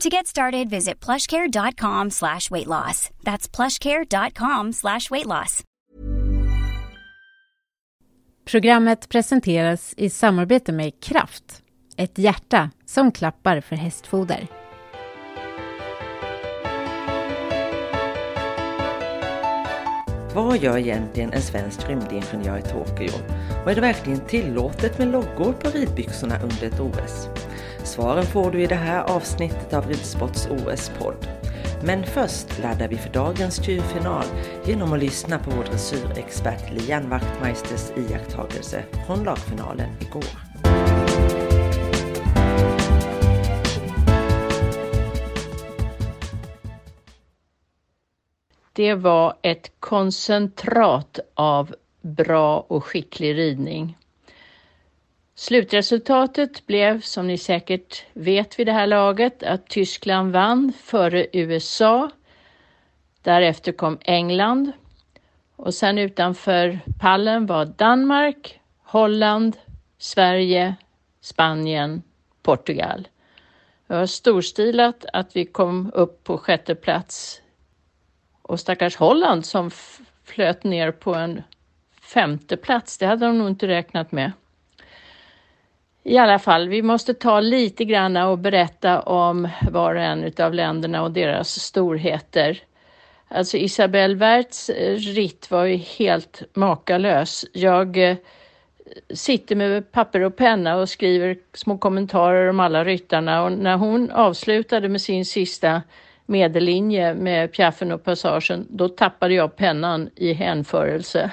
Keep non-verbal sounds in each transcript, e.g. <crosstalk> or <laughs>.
To get started, visit plushcare.com slash weight loss. That's plushcare.com slash weight loss. Programmet presenteras i samarbete med Kraft, ett hjärta som klappar för hästfoder. Vad gör egentligen en svensk rymdingenjör i Tokyo? Och är det verkligen tillåtet med loggor på ridbyxorna under ett OS? Svaren får du i det här avsnittet av Ridsports OS-podd. Men först laddar vi för dagens tjurfinal genom att lyssna på vår dressyrexpert Lian Wachtmeisters iakttagelse från lagfinalen igår. Det var ett koncentrat av bra och skicklig ridning. Slutresultatet blev, som ni säkert vet vid det här laget, att Tyskland vann före USA. Därefter kom England och sen utanför pallen var Danmark, Holland, Sverige, Spanien, Portugal. Det var storstilat att vi kom upp på sjätte plats och stackars Holland som flöt ner på en femte plats. det hade de nog inte räknat med. I alla fall, vi måste ta lite grann och berätta om var och en av länderna och deras storheter. Alltså Isabelle Werts eh, ritt var ju helt makalös. Jag eh, sitter med papper och penna och skriver små kommentarer om alla ryttarna och när hon avslutade med sin sista medellinje med piaffen och passagen, då tappade jag pennan i hänförelse.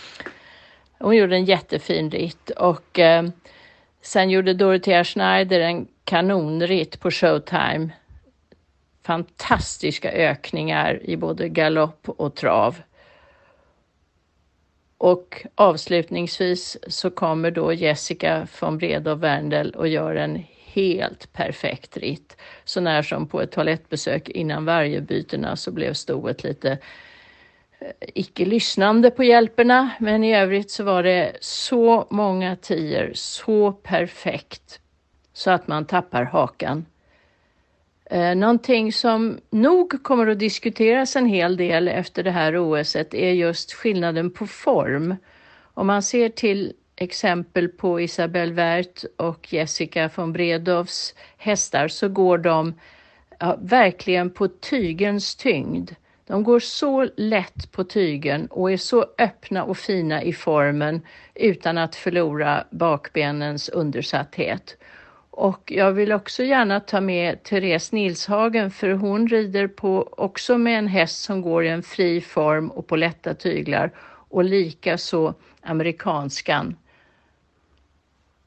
<laughs> hon gjorde en jättefin ritt och eh, Sen gjorde Dorothea Schneider en kanonritt på Showtime. Fantastiska ökningar i både galopp och trav. Och avslutningsvis så kommer då Jessica von Bredow Werndl och gör en helt perfekt ritt. Så när som på ett toalettbesök innan varje bytena så blev stoet lite Eh, icke lyssnande på hjälperna, men i övrigt så var det så många tior, så perfekt så att man tappar hakan. Eh, någonting som nog kommer att diskuteras en hel del efter det här OSet är just skillnaden på form. Om man ser till exempel på Isabelle Wert och Jessica von Bredows hästar så går de ja, verkligen på tygens tyngd. De går så lätt på tygen och är så öppna och fina i formen utan att förlora bakbenens undersatthet. Och jag vill också gärna ta med Therese Nilshagen för hon rider på också med en häst som går i en fri form och på lätta tyglar och likaså amerikanskan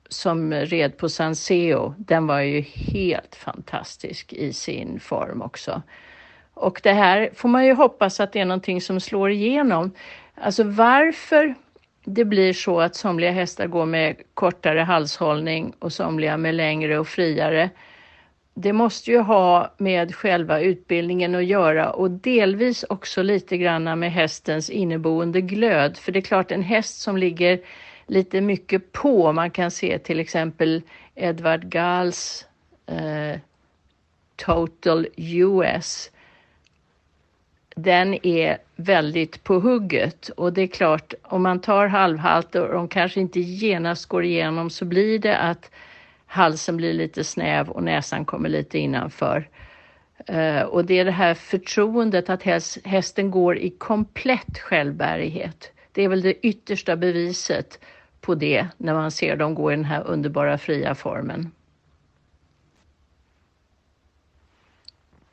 som red på Sanseo. Den var ju helt fantastisk i sin form också. Och det här får man ju hoppas att det är någonting som slår igenom. Alltså varför det blir så att somliga hästar går med kortare halshållning och somliga med längre och friare. Det måste ju ha med själva utbildningen att göra och delvis också lite grann med hästens inneboende glöd. För det är klart en häst som ligger lite mycket på, man kan se till exempel Edward Gals eh, Total US den är väldigt på hugget och det är klart om man tar halvhalt och de kanske inte genast går igenom så blir det att halsen blir lite snäv och näsan kommer lite innanför. Eh, och det är det här förtroendet att hästen går i komplett självbärighet. Det är väl det yttersta beviset på det när man ser dem gå i den här underbara fria formen.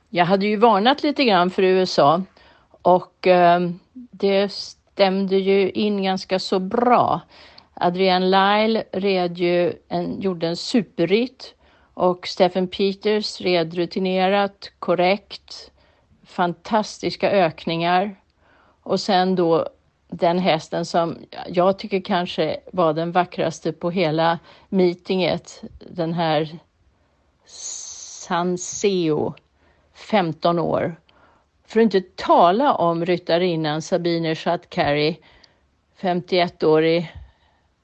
Jag hade ju varnat lite grann för USA och ehm, det stämde ju in ganska så bra. Adrienne Lyle red ju en, gjorde en superritt och Stephen Peters red rutinerat, korrekt, fantastiska ökningar. Och sen då den hästen som jag tycker kanske var den vackraste på hela meetinget, den här Sanseo 15 år. För att inte tala om ryttarinnan Sabine Schatkari, 51-årig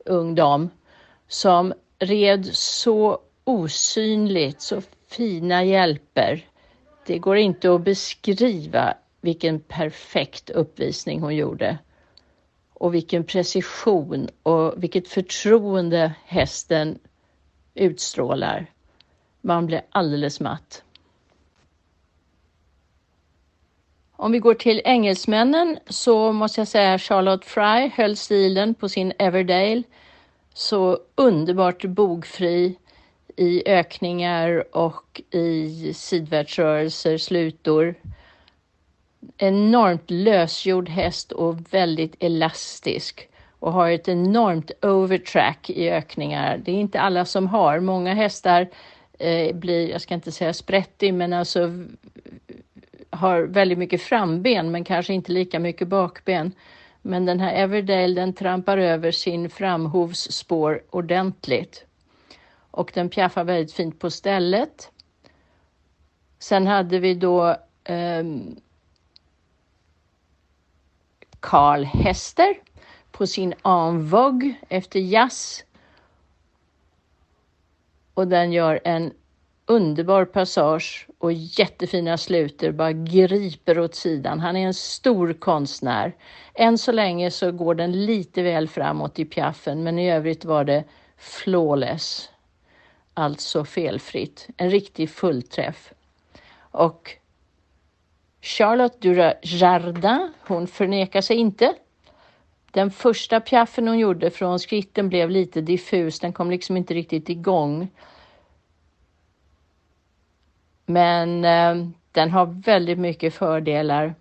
ung dam, som red så osynligt, så fina hjälper. Det går inte att beskriva vilken perfekt uppvisning hon gjorde. Och vilken precision och vilket förtroende hästen utstrålar. Man blir alldeles matt. Om vi går till engelsmännen så måste jag säga Charlotte Fry höll stilen på sin Everdale. Så underbart bogfri i ökningar och i sidvärtsrörelser, slutor. Enormt lösgjord häst och väldigt elastisk och har ett enormt overtrack i ökningar. Det är inte alla som har. Många hästar eh, blir, jag ska inte säga sprättig, men alltså har väldigt mycket framben men kanske inte lika mycket bakben. Men den här Everdale den trampar över sin framhovsspår ordentligt. Och den piaffar väldigt fint på stället. Sen hade vi då um, Hester på sin En Vogue efter jazz. Och den gör en underbar passage och jättefina sluter, bara griper åt sidan. Han är en stor konstnär. Än så länge så går den lite väl framåt i piaffen, men i övrigt var det flawless. Alltså felfritt. En riktig fullträff. Och Charlotte Durajardin, hon förnekar sig inte. Den första piaffen hon gjorde från skritten blev lite diffus, den kom liksom inte riktigt igång. Men eh, den har väldigt mycket fördelar.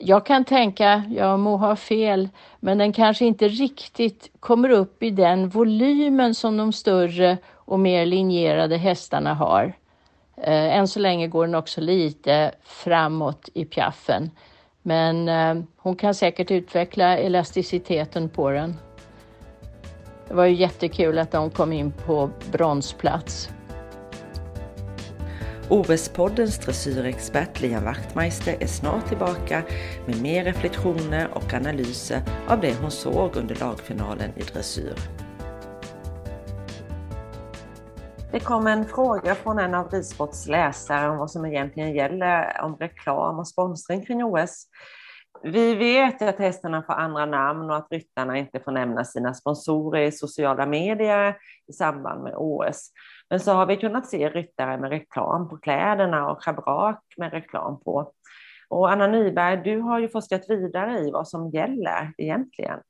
Jag kan tänka, jag må ha fel, men den kanske inte riktigt kommer upp i den volymen som de större och mer linjerade hästarna har. Eh, än så länge går den också lite framåt i piaffen. Men eh, hon kan säkert utveckla elasticiteten på den. Det var ju jättekul att de kom in på bronsplats. OS-poddens dressyrexpert Lian Wachtmeister är snart tillbaka med mer reflektioner och analyser av det hon såg under lagfinalen i dressyr. Det kom en fråga från en av Ridsports läsare om vad som egentligen gäller om reklam och sponsring kring OS. Vi vet att hästarna får andra namn och att ryttarna inte får nämna sina sponsorer i sociala medier i samband med OS. Men så har vi kunnat se ryttare med reklam på kläderna och schabrak med reklam på. Och Anna Nyberg, du har ju forskat vidare i vad som gäller egentligen.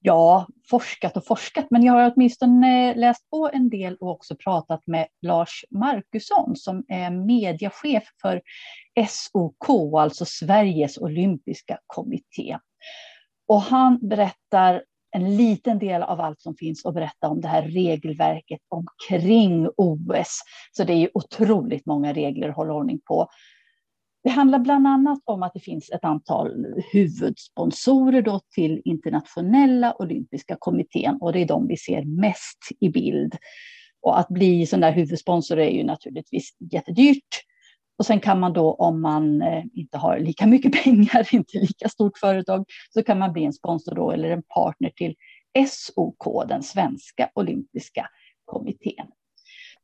Ja, forskat och forskat, men jag har åtminstone eh, läst på en del och också pratat med Lars Markusson som är mediechef för SOK, alltså Sveriges olympiska kommitté. Och han berättar en liten del av allt som finns att berätta om det här regelverket omkring OS. Så det är ju otroligt många regler att hålla ordning på. Det handlar bland annat om att det finns ett antal huvudsponsorer då till internationella olympiska kommittén och det är de vi ser mest i bild. Och att bli sån där huvudsponsor är ju naturligtvis jättedyrt. Och sen kan man då om man eh, inte har lika mycket <laughs> pengar, inte lika stort företag, så kan man bli en sponsor då eller en partner till SOK, den svenska olympiska kommittén.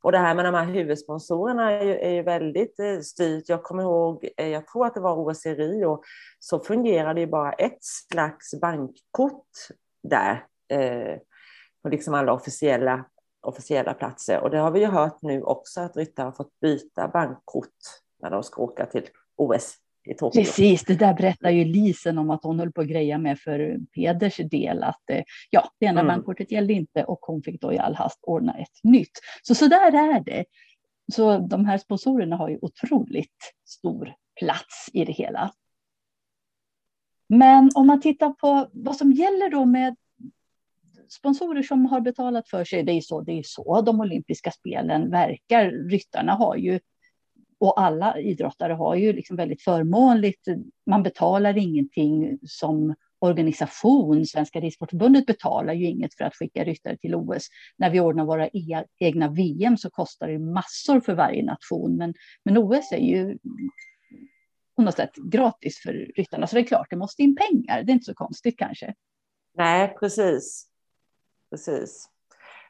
Och det här med de här huvudsponsorerna är ju, är ju väldigt eh, styrt. Jag kommer ihåg, eh, jag tror att det var OS i Rio, så fungerade ju bara ett slags bankkort där. Eh, på liksom alla officiella, officiella platser. Och det har vi ju hört nu också att ryttare har fått byta bankkort när de ska åka till OS i Tokyo. Precis, det där berättar ju Lisen om att hon höll på att greja med för Peders del att eh, ja, det ena mm. bankkortet gällde inte och hon fick då i all hast ordna ett nytt. Så så där är det. Så de här sponsorerna har ju otroligt stor plats i det hela. Men om man tittar på vad som gäller då med sponsorer som har betalat för sig, det är så, det är så de olympiska spelen verkar. Ryttarna har ju och alla idrottare har ju liksom väldigt förmånligt. Man betalar ingenting som organisation. Svenska Ridsportförbundet betalar ju inget för att skicka ryttare till OS. När vi ordnar våra e egna VM så kostar det massor för varje nation. Men, men OS är ju på något sätt gratis för ryttarna. Så det är klart, det måste in pengar. Det är inte så konstigt kanske. Nej, precis. Precis.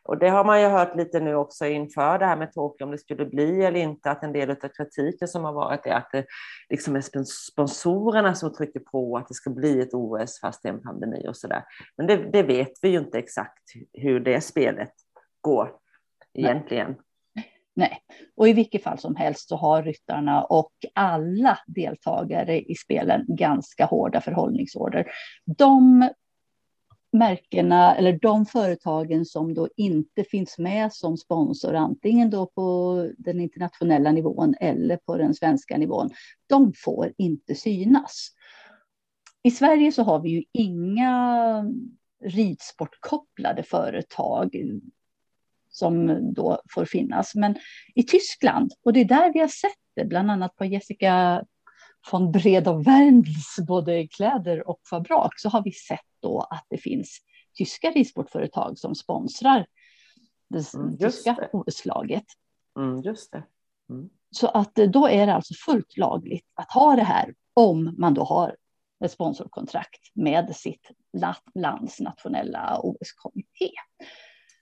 Och det har man ju hört lite nu också inför det här med Tokyo, om det skulle bli eller inte, att en del av kritiken som har varit är att det liksom är sponsorerna som trycker på att det ska bli ett OS fast det är en pandemi och så där. Men det, det vet vi ju inte exakt hur det spelet går egentligen. Nej. Nej, och i vilket fall som helst så har ryttarna och alla deltagare i spelen ganska hårda förhållningsorder. De märkena eller de företagen som då inte finns med som sponsor, antingen då på den internationella nivån eller på den svenska nivån, de får inte synas. I Sverige så har vi ju inga ridsportkopplade företag som då får finnas. Men i Tyskland, och det är där vi har sett det, bland annat på Jessica von Bredow Werndls både kläder och fabrak, så har vi sett då att det finns tyska ridsportföretag som sponsrar det mm, tyska OS-laget. Mm, just det. Mm. Så att eh, då är det alltså fullt lagligt att ha det här om man då har ett sponsorkontrakt med sitt lands nationella OS-kommitté.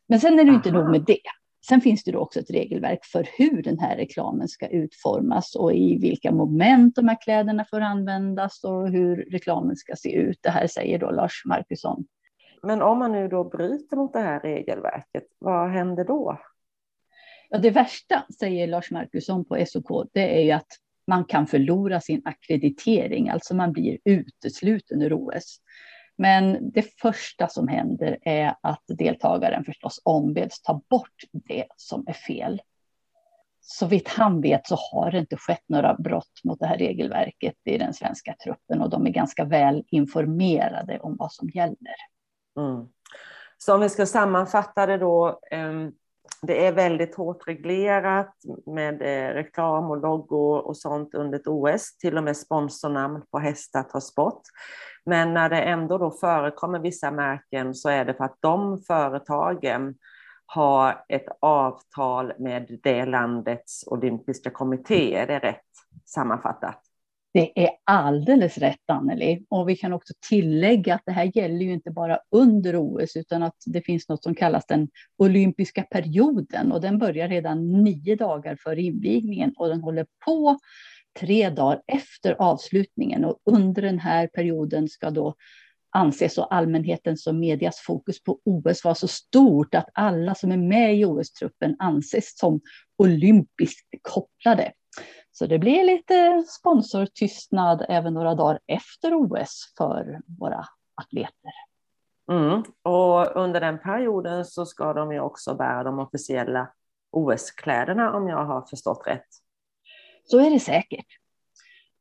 Men sen är det inte nog med det. Sen finns det då också ett regelverk för hur den här reklamen ska utformas och i vilka moment de här kläderna får användas och hur reklamen ska se ut. Det här säger då Lars Markusson. Men om man nu då bryter mot det här regelverket, vad händer då? Ja, det värsta, säger Lars Markusson på SOK, det är ju att man kan förlora sin akkreditering, alltså man blir utesluten ur OS. Men det första som händer är att deltagaren förstås ombeds ta bort det som är fel. Så vitt han vet så har det inte skett några brott mot det här regelverket i den svenska truppen och de är ganska väl informerade om vad som gäller. Mm. Så om vi ska sammanfatta det då. Ehm, det är väldigt hårt reglerat med eh, reklam och loggor och sånt under ett OS. Till och med sponsornamn på hästar tas bort. Men när det ändå då förekommer vissa märken så är det för att de företagen har ett avtal med det landets olympiska kommitté. Är det rätt sammanfattat? Det är alldeles rätt Anneli. Och vi kan också tillägga att det här gäller ju inte bara under OS utan att det finns något som kallas den olympiska perioden och den börjar redan nio dagar före invigningen och den håller på tre dagar efter avslutningen och under den här perioden ska då anses och allmänhetens och medias fokus på OS vara så stort att alla som är med i OS-truppen anses som olympiskt kopplade. Så det blir lite sponsortystnad även några dagar efter OS för våra atleter. Mm. Och under den perioden så ska de ju också bära de officiella OS-kläderna om jag har förstått rätt. Så är det säkert.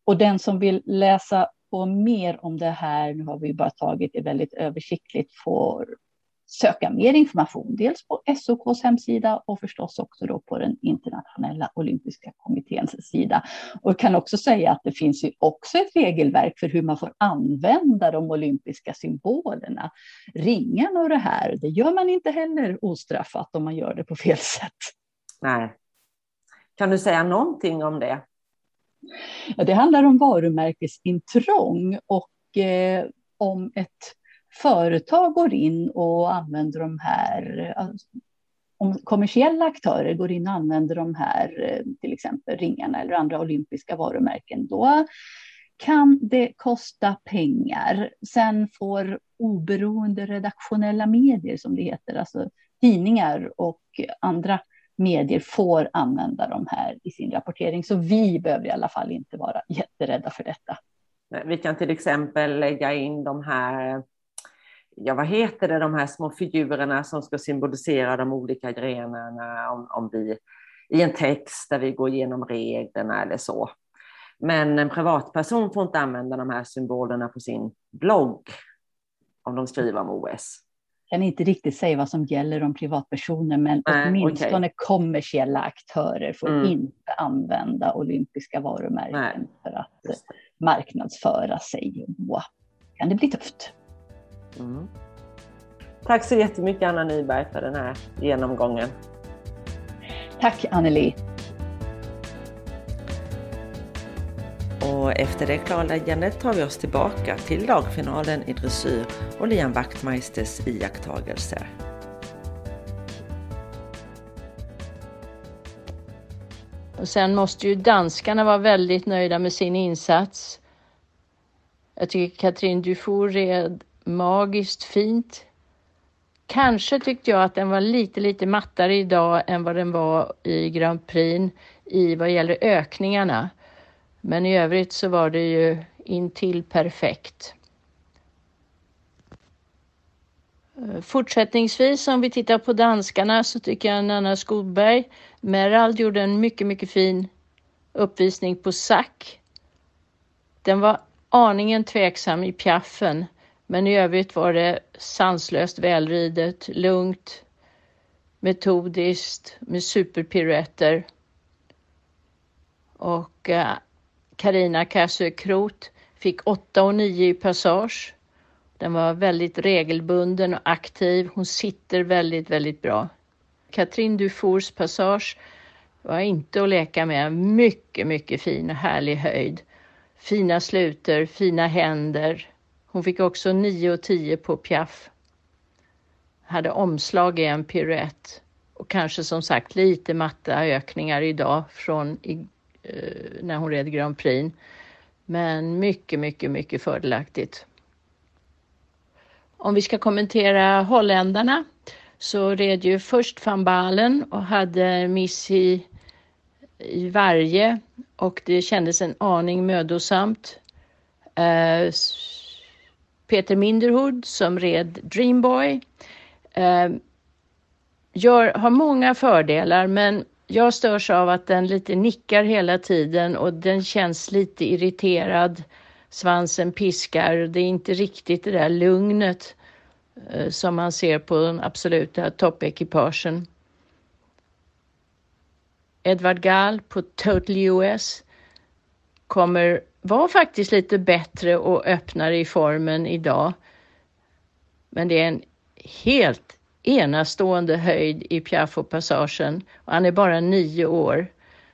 Och den som vill läsa på mer om det här, nu har vi bara tagit det väldigt översiktligt, får söka mer information, dels på SOKs hemsida och förstås också då på den internationella olympiska kommitténs sida. Och kan också säga att det finns ju också ett regelverk för hur man får använda de olympiska symbolerna. Ringen och det här, det gör man inte heller ostraffat om man gör det på fel sätt. Nej. Kan du säga någonting om det? Ja, det handlar om varumärkesintrång och eh, om ett företag går in och använder de här, alltså, om kommersiella aktörer går in och använder de här, eh, till exempel ringarna eller andra olympiska varumärken, då kan det kosta pengar. Sen får oberoende redaktionella medier, som det heter, alltså tidningar och andra medier får använda de här i sin rapportering. Så vi behöver i alla fall inte vara jätterädda för detta. Vi kan till exempel lägga in de här, ja vad heter det, de här små figurerna som ska symbolisera de olika grenarna om, om vi i en text där vi går igenom reglerna eller så. Men en privatperson får inte använda de här symbolerna på sin blogg om de skriver om OS kan inte riktigt säga vad som gäller om privatpersoner, men Nej, åtminstone okay. kommersiella aktörer får mm. inte använda olympiska varumärken Nej. för att marknadsföra sig. Då kan det bli tufft. Mm. Tack så jättemycket Anna Nyberg för den här genomgången. Tack Anneli. Och efter det klarläggandet tar vi oss tillbaka till lagfinalen i dressyr och Lian Wachtmeisters iakttagelser. Och sen måste ju danskarna vara väldigt nöjda med sin insats. Jag tycker Katrin Dufour red magiskt fint. Kanske tyckte jag att den var lite, lite mattare idag än vad den var i Grand Prix i vad gäller ökningarna. Men i övrigt så var det ju intill perfekt. Eh, fortsättningsvis om vi tittar på danskarna så tycker jag Nanna Skogberg, Merald gjorde en mycket, mycket fin uppvisning på sack. Den var aningen tveksam i piaffen, men i övrigt var det sanslöst välridet, lugnt, metodiskt med superpiruetter. Och eh, Karina Kassö Kroth fick 8 och 9 i passage. Den var väldigt regelbunden och aktiv. Hon sitter väldigt, väldigt bra. Katrin Dufours passage var inte att leka med. Mycket, mycket fin och härlig höjd. Fina sluter, fina händer. Hon fick också 9 och 10 på piaff. Hade omslag i en piruett och kanske som sagt lite matta ökningar idag från Eh, när hon red Grand Prix. Men mycket, mycket, mycket fördelaktigt. Om vi ska kommentera holländarna så red ju först van Balen och hade miss i, i varje och det kändes en aning mödosamt. Eh, Peter Minderhood som red Dreamboy eh, gör, har många fördelar men jag störs av att den lite nickar hela tiden och den känns lite irriterad. Svansen piskar. Det är inte riktigt det där lugnet eh, som man ser på den absoluta toppekipagen. Edward Gall på Total US kommer vara faktiskt lite bättre och öppnare i formen idag. Men det är en helt enastående höjd i Piafo-passagen och han är bara nio år.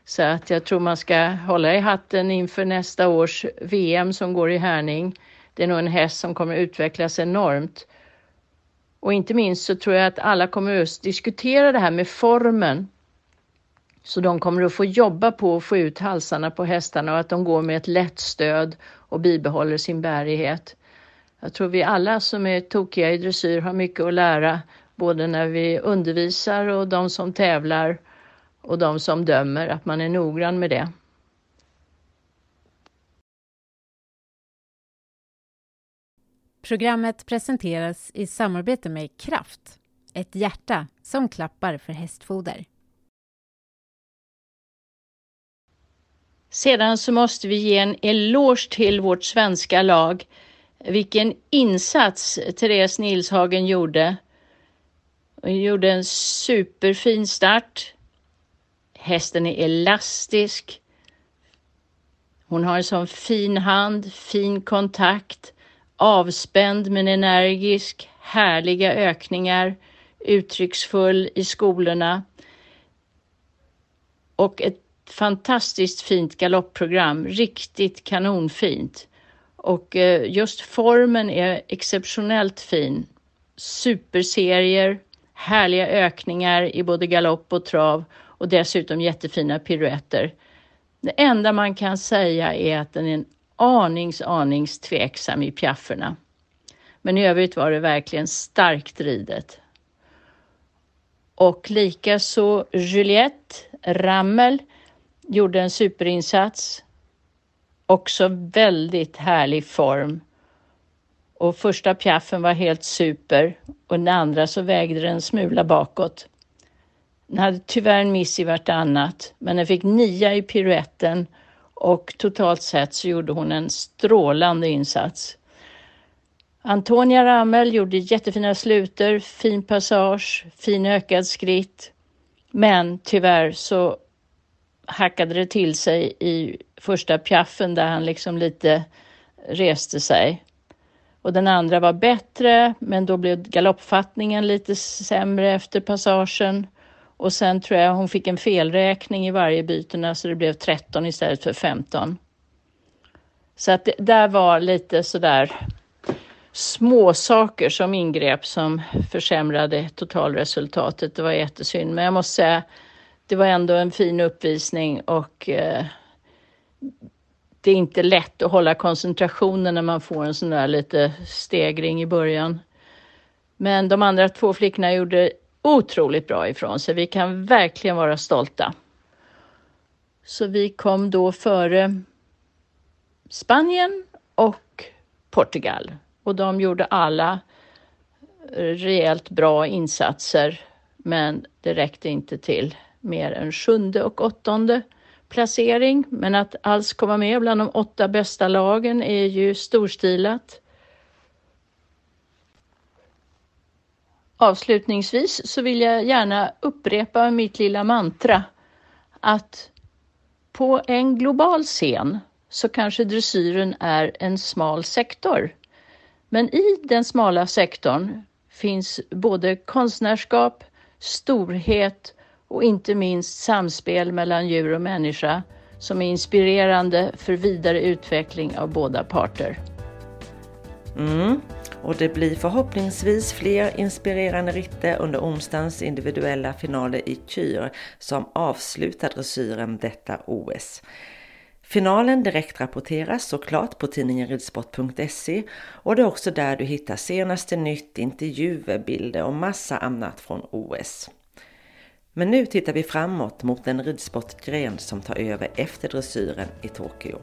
Så att jag tror man ska hålla i hatten inför nästa års VM som går i Härning. Det är nog en häst som kommer utvecklas enormt. Och inte minst så tror jag att alla kommer att diskutera det här med formen. Så de kommer att få jobba på att få ut halsarna på hästarna och att de går med ett lätt stöd och bibehåller sin bärighet. Jag tror vi alla som är tokiga i dressyr har mycket att lära både när vi undervisar och de som tävlar och de som dömer, att man är noggrann med det. Programmet presenteras i samarbete med Kraft, ett hjärta som klappar för hästfoder. Sedan så måste vi ge en eloge till vårt svenska lag. Vilken insats Therese Nilshagen gjorde hon gjorde en superfin start. Hästen är elastisk. Hon har en sån fin hand, fin kontakt, avspänd men energisk, härliga ökningar, uttrycksfull i skolorna och ett fantastiskt fint galoppprogram, riktigt kanonfint. Och eh, just formen är exceptionellt fin. Superserier, härliga ökningar i både galopp och trav och dessutom jättefina piruetter. Det enda man kan säga är att den är en anings, anings tveksam i piafferna. Men i övrigt var det verkligen starkt ridet. Och likaså Juliette Rammel gjorde en superinsats. Också väldigt härlig form. Och första piaffen var helt super och den andra så vägde den en smula bakåt. Den hade tyvärr en miss i vartannat, men den fick nia i piruetten och totalt sett så gjorde hon en strålande insats. Antonia Ramel gjorde jättefina sluter, fin passage, fin ökad skritt. Men tyvärr så hackade det till sig i första piaffen där han liksom lite reste sig. Och den andra var bättre, men då blev galoppfattningen lite sämre efter passagen. Och sen tror jag hon fick en felräkning i varje bytena så det blev 13 istället för 15. Så att det där var lite sådär små saker som ingrep som försämrade totalresultatet. Det var jättesynd, men jag måste säga det var ändå en fin uppvisning och eh, det är inte lätt att hålla koncentrationen när man får en sån där lite stegring i början. Men de andra två flickorna gjorde otroligt bra ifrån sig. Vi kan verkligen vara stolta. Så vi kom då före Spanien och Portugal och de gjorde alla rejält bra insatser men det räckte inte till mer än sjunde och åttonde placering. Men att alls komma med bland de åtta bästa lagen är ju storstilat. Avslutningsvis så vill jag gärna upprepa mitt lilla mantra att på en global scen så kanske dressyren är en smal sektor. Men i den smala sektorn finns både konstnärskap, storhet och inte minst samspel mellan djur och människa som är inspirerande för vidare utveckling av båda parter. Mm. Och det blir förhoppningsvis fler inspirerande ritter under onsdagens individuella finaler i Kyr som avslutar dressyren detta OS. Finalen direktrapporteras såklart på tidningen ridsport.se och det är också där du hittar senaste nytt, intervjuer, bilder och massa annat från OS. Men nu tittar vi framåt mot den ridsportgren som tar över efter dressyren i Tokyo.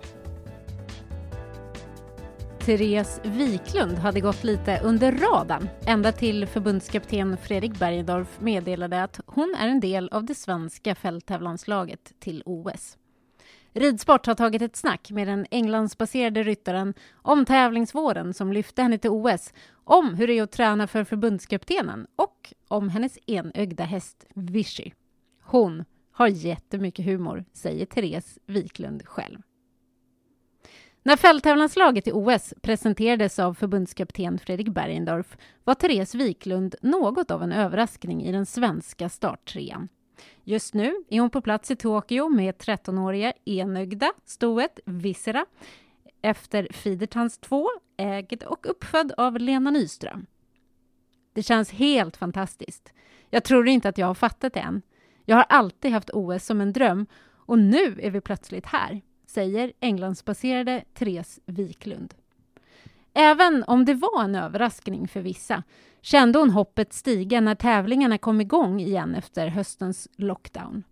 Therese Wiklund hade gått lite under radarn ända till förbundskapten Fredrik Bergendorf meddelade att hon är en del av det svenska fälttävlanslaget till OS. Ridsport har tagit ett snack med den Englandsbaserade ryttaren om tävlingsvåren som lyfte henne till OS, om hur det är att träna för förbundskaptenen och om hennes enögda häst Vichy. Hon har jättemycket humor, säger Therese Wiklund själv. När fälttävlanslaget i OS presenterades av förbundskapten Fredrik Bergendorf var Therese Wiklund något av en överraskning i den svenska starttrean. Just nu är hon på plats i Tokyo med 13-åriga enögda stoet Visera efter Fidertans 2, ägd och uppfödd av Lena Nyström. Det känns helt fantastiskt. Jag tror inte att jag har fattat det än. Jag har alltid haft OS som en dröm och nu är vi plötsligt här, säger Englandsbaserade Therese Wiklund. Även om det var en överraskning för vissa kände hon hoppet stiga när tävlingarna kom igång igen efter höstens lockdown.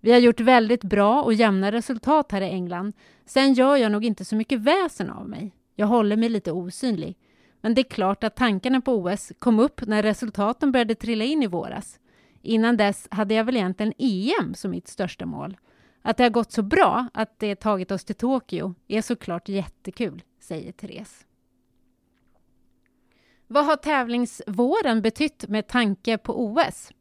Vi har gjort väldigt bra och jämna resultat här i England. Sen gör jag nog inte så mycket väsen av mig. Jag håller mig lite osynlig. Men det är klart att tankarna på OS kom upp när resultaten började trilla in i våras. Innan dess hade jag väl egentligen EM som mitt största mål. Att det har gått så bra att det tagit oss till Tokyo är såklart jättekul, säger Therese. Vad har tävlingsvåren betytt med tanke på OS?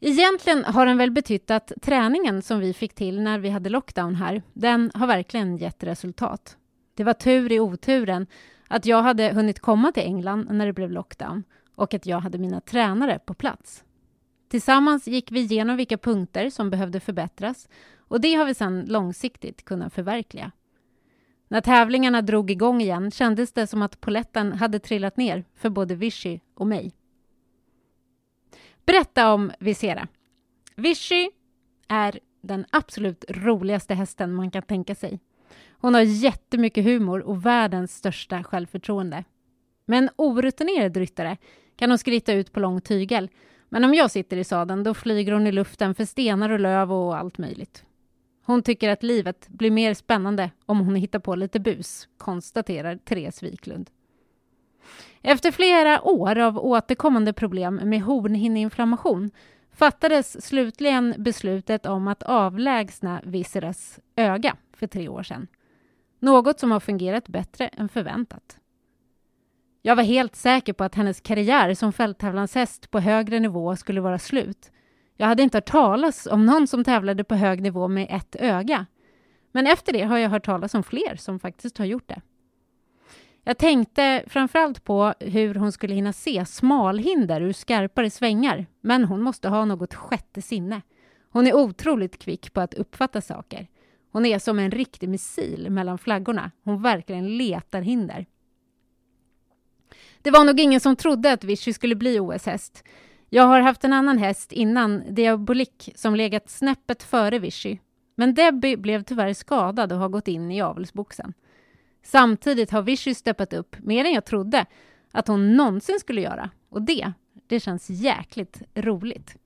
Egentligen har den väl betytt att träningen som vi fick till när vi hade lockdown här, den har verkligen gett resultat. Det var tur i oturen att jag hade hunnit komma till England när det blev lockdown och att jag hade mina tränare på plats. Tillsammans gick vi igenom vilka punkter som behövde förbättras och det har vi sedan långsiktigt kunnat förverkliga. När tävlingarna drog igång igen kändes det som att poletten hade trillat ner för både Vichy och mig. Berätta om Visera. Vichy är den absolut roligaste hästen man kan tänka sig. Hon har jättemycket humor och världens största självförtroende. Med en orutinerad ryttare kan hon skritta ut på lång tygel men om jag sitter i sadeln då flyger hon i luften för stenar och löv och allt möjligt. Hon tycker att livet blir mer spännande om hon hittar på lite bus, konstaterar Therese Wiklund. Efter flera år av återkommande problem med hornhinneinflammation fattades slutligen beslutet om att avlägsna Viseras öga för tre år sedan. Något som har fungerat bättre än förväntat. Jag var helt säker på att hennes karriär som fälttävlanshäst på högre nivå skulle vara slut. Jag hade inte hört talas om någon som tävlade på hög nivå med ett öga. Men efter det har jag hört talas om fler som faktiskt har gjort det. Jag tänkte framförallt på hur hon skulle hinna se smalhinder ur skarpare svängar, men hon måste ha något sjätte sinne. Hon är otroligt kvick på att uppfatta saker. Hon är som en riktig missil mellan flaggorna. Hon verkligen letar hinder. Det var nog ingen som trodde att Vichy skulle bli OS-häst. Jag har haft en annan häst innan, Diabolik, som legat snäppet före Vichy. Men Debbie blev tyvärr skadad och har gått in i avelsboxen. Samtidigt har Vichy steppat upp mer än jag trodde att hon någonsin skulle göra. Och det, det känns jäkligt roligt.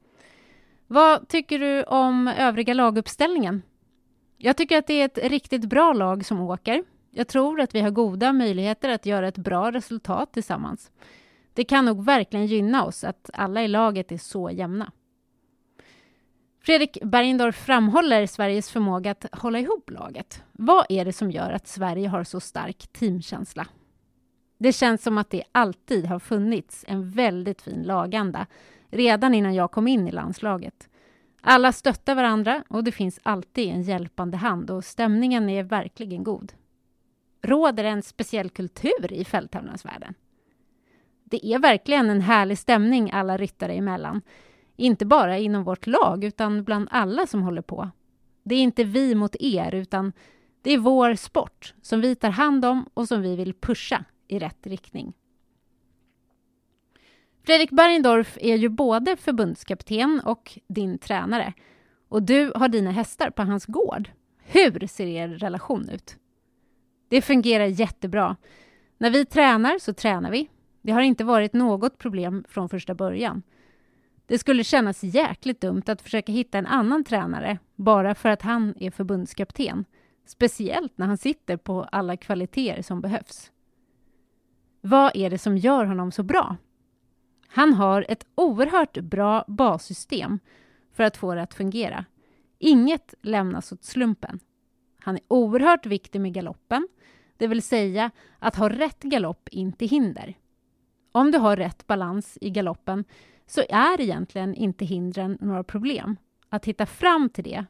Vad tycker du om övriga laguppställningen? Jag tycker att det är ett riktigt bra lag som åker. Jag tror att vi har goda möjligheter att göra ett bra resultat tillsammans. Det kan nog verkligen gynna oss att alla i laget är så jämna. Fredrik Bergendorf framhåller Sveriges förmåga att hålla ihop laget. Vad är det som gör att Sverige har så stark teamkänsla? Det känns som att det alltid har funnits en väldigt fin laganda redan innan jag kom in i landslaget. Alla stöttar varandra och det finns alltid en hjälpande hand och stämningen är verkligen god. Råder en speciell kultur i fälttävlansvärlden? Det är verkligen en härlig stämning alla ryttare emellan. Inte bara inom vårt lag, utan bland alla som håller på. Det är inte vi mot er, utan det är vår sport som vi tar hand om och som vi vill pusha i rätt riktning. Fredrik Bergendorf är ju både förbundskapten och din tränare. Och du har dina hästar på hans gård. Hur ser er relation ut? Det fungerar jättebra. När vi tränar så tränar vi. Det har inte varit något problem från första början. Det skulle kännas jäkligt dumt att försöka hitta en annan tränare bara för att han är förbundskapten. Speciellt när han sitter på alla kvaliteter som behövs. Vad är det som gör honom så bra? Han har ett oerhört bra bassystem för att få det att fungera. Inget lämnas åt slumpen. Han är oerhört viktig med galoppen, det vill säga att ha rätt galopp in till hinder. Om du har rätt balans i galoppen så är egentligen inte hindren några problem. Att hitta fram till det.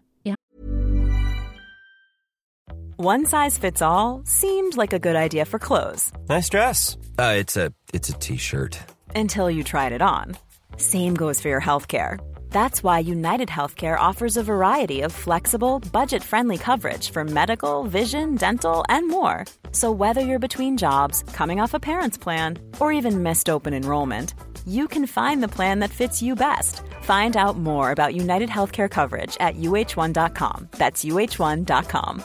One size fits all, seemed like a good idea for clothes. Nice dress. Uh, it's a T-shirt. Until you tried it on. Same goes for your healthcare. That's why United Healthcare offers a variety of flexible, budget friendly coverage for medical, vision, dental, and more. So, whether you're between jobs, coming off a parent's plan, or even missed open enrollment, you can find the plan that fits you best. Find out more about United Healthcare coverage at uh1.com. That's uh1.com.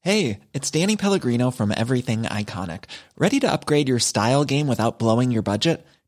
Hey, it's Danny Pellegrino from Everything Iconic. Ready to upgrade your style game without blowing your budget?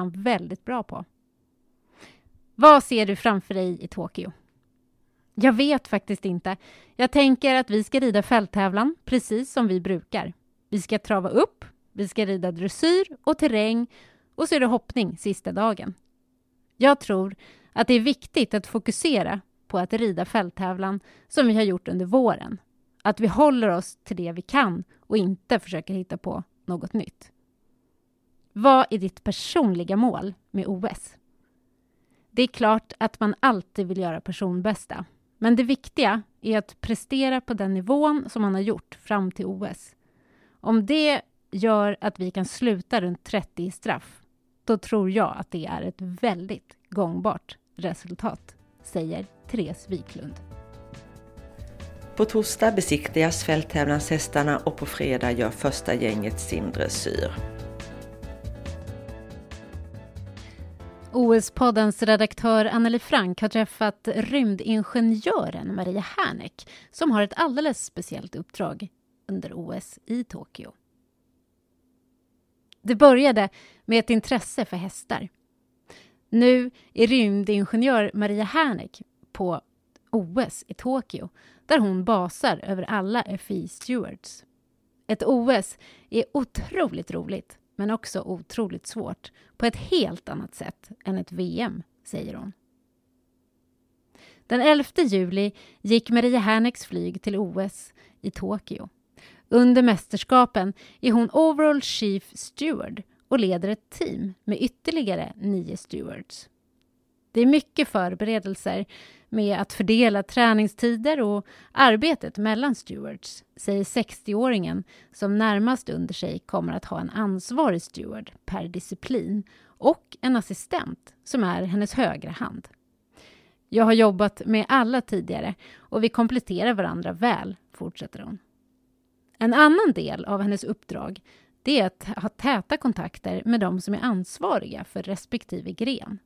Han väldigt bra på. Vad ser du framför dig i Tokyo? Jag vet faktiskt inte. Jag tänker att vi ska rida fälttävlan precis som vi brukar. Vi ska trava upp, vi ska rida dressyr och terräng och så är det hoppning sista dagen. Jag tror att det är viktigt att fokusera på att rida fälttävlan som vi har gjort under våren. Att vi håller oss till det vi kan och inte försöker hitta på något nytt. Vad är ditt personliga mål med OS? Det är klart att man alltid vill göra personbästa. Men det viktiga är att prestera på den nivån som man har gjort fram till OS. Om det gör att vi kan sluta runt 30 i straff, då tror jag att det är ett väldigt gångbart resultat, säger Therese Wiklund. På torsdag besiktigas fälttävlanshästarna och på fredag gör första gänget sin dressyr. OS-poddens redaktör Anneli Frank har träffat rymdingenjören Maria Härneck som har ett alldeles speciellt uppdrag under OS i Tokyo. Det började med ett intresse för hästar. Nu är rymdingenjör Maria Härneck på OS i Tokyo där hon basar över alla FI Stewards. Ett OS är otroligt roligt men också otroligt svårt på ett helt annat sätt än ett VM, säger hon. Den 11 juli gick Maria Herneks flyg till OS i Tokyo. Under mästerskapen är hon overall chief steward och leder ett team med ytterligare nio stewards. Det är mycket förberedelser med att fördela träningstider och arbetet mellan stewards, säger 60-åringen som närmast under sig kommer att ha en ansvarig steward per disciplin och en assistent som är hennes högra hand. Jag har jobbat med alla tidigare och vi kompletterar varandra väl, fortsätter hon. En annan del av hennes uppdrag det är att ha täta kontakter med de som är ansvariga för respektive gren.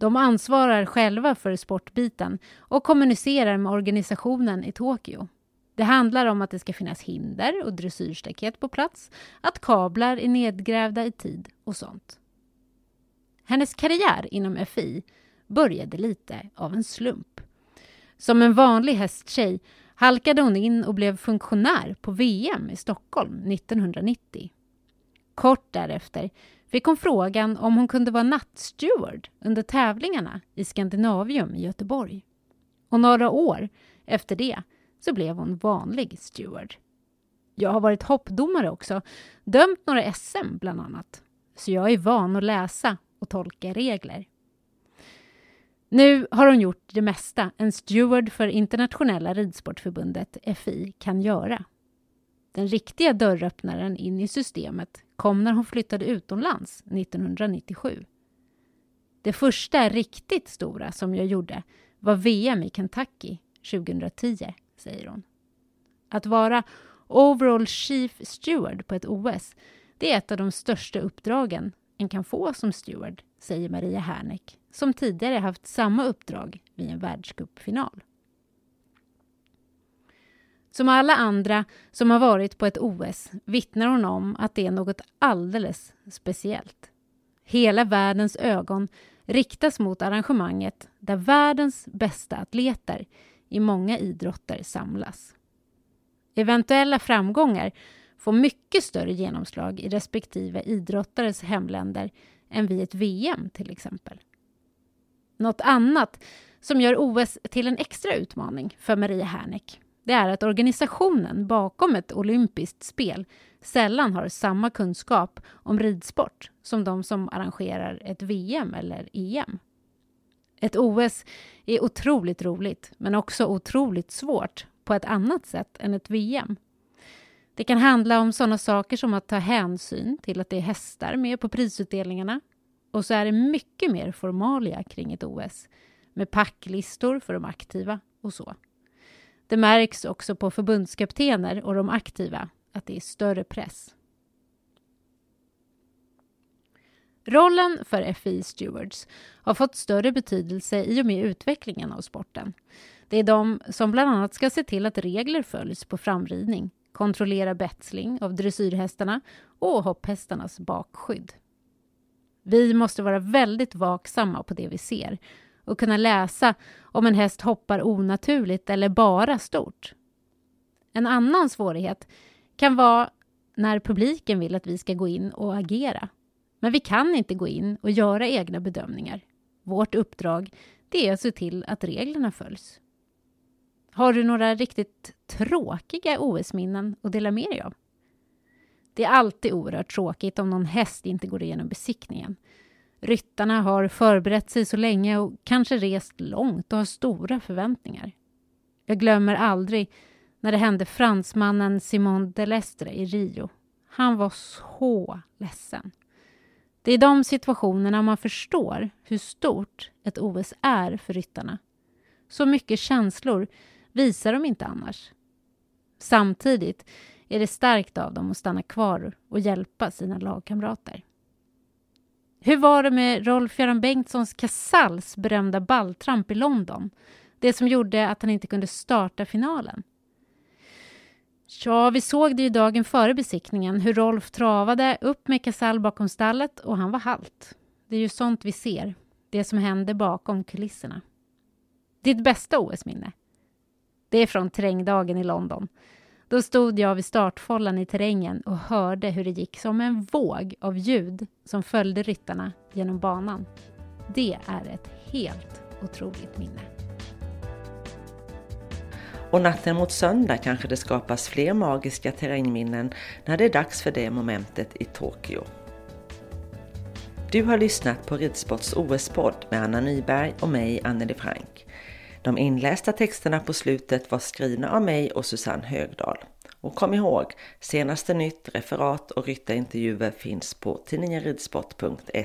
De ansvarar själva för sportbiten och kommunicerar med organisationen i Tokyo. Det handlar om att det ska finnas hinder och dressyrstaket på plats, att kablar är nedgrävda i tid och sånt. Hennes karriär inom FI började lite av en slump. Som en vanlig hästtjej halkade hon in och blev funktionär på VM i Stockholm 1990. Kort därefter fick hon frågan om hon kunde vara nattsteward under tävlingarna i Skandinavium i Göteborg. Och några år efter det så blev hon vanlig steward. Jag har varit hoppdomare också, dömt några SM bland annat. Så jag är van att läsa och tolka regler. Nu har hon gjort det mesta en steward för Internationella ridsportförbundet, FI, kan göra. Den riktiga dörröppnaren in i systemet kom när hon flyttade utomlands 1997. Det första riktigt stora som jag gjorde var VM i Kentucky 2010, säger hon. Att vara overall chief steward på ett OS, det är ett av de största uppdragen en kan få som steward, säger Maria Herneck, som tidigare haft samma uppdrag vid en världscupfinal. Som alla andra som har varit på ett OS vittnar hon om att det är något alldeles speciellt. Hela världens ögon riktas mot arrangemanget där världens bästa atleter i många idrotter samlas. Eventuella framgångar får mycket större genomslag i respektive idrottares hemländer än vid ett VM till exempel. Något annat som gör OS till en extra utmaning för Maria Herneck det är att organisationen bakom ett olympiskt spel sällan har samma kunskap om ridsport som de som arrangerar ett VM eller EM. Ett OS är otroligt roligt, men också otroligt svårt på ett annat sätt än ett VM. Det kan handla om sådana saker som att ta hänsyn till att det är hästar med på prisutdelningarna. Och så är det mycket mer formalia kring ett OS med packlistor för de aktiva och så. Det märks också på förbundskaptener och de aktiva att det är större press. Rollen för FI Stewards har fått större betydelse i och med utvecklingen av sporten. Det är de som bland annat ska se till att regler följs på framridning, kontrollera betsling av dressyrhästarna och hopphästarnas bakskydd. Vi måste vara väldigt vaksamma på det vi ser och kunna läsa om en häst hoppar onaturligt eller bara stort. En annan svårighet kan vara när publiken vill att vi ska gå in och agera. Men vi kan inte gå in och göra egna bedömningar. Vårt uppdrag det är att se till att reglerna följs. Har du några riktigt tråkiga OS-minnen att dela med dig av? Det är alltid oerhört tråkigt om någon häst inte går igenom besiktningen. Ryttarna har förberett sig så länge och kanske rest långt och har stora förväntningar. Jag glömmer aldrig när det hände fransmannen Simon Delestre i Rio. Han var så ledsen. Det är i de situationerna man förstår hur stort ett OS är för ryttarna. Så mycket känslor visar de inte annars. Samtidigt är det starkt av dem att stanna kvar och hjälpa sina lagkamrater. Hur var det med Rolf-Göran Bengtssons Casals berömda balltramp i London? Det som gjorde att han inte kunde starta finalen. Ja, vi såg det ju dagen före besiktningen hur Rolf travade upp med Casall bakom stallet och han var halt. Det är ju sånt vi ser, det som händer bakom kulisserna. Ditt bästa OS-minne? Det är från terrängdagen i London. Då stod jag vid startfållan i terrängen och hörde hur det gick som en våg av ljud som följde ryttarna genom banan. Det är ett helt otroligt minne. Och natten mot söndag kanske det skapas fler magiska terrängminnen när det är dags för det momentet i Tokyo. Du har lyssnat på Ridsports OS-podd med Anna Nyberg och mig, Anneli Frank. De inlästa texterna på slutet var skrivna av mig och Susanne Högdahl. Och kom ihåg, senaste nytt, referat och ryttarintervjuer finns på tidningen ridsport.se.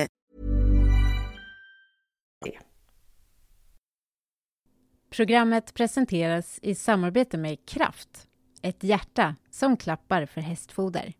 Programmet presenteras i samarbete med Kraft, ett hjärta som klappar för hästfoder.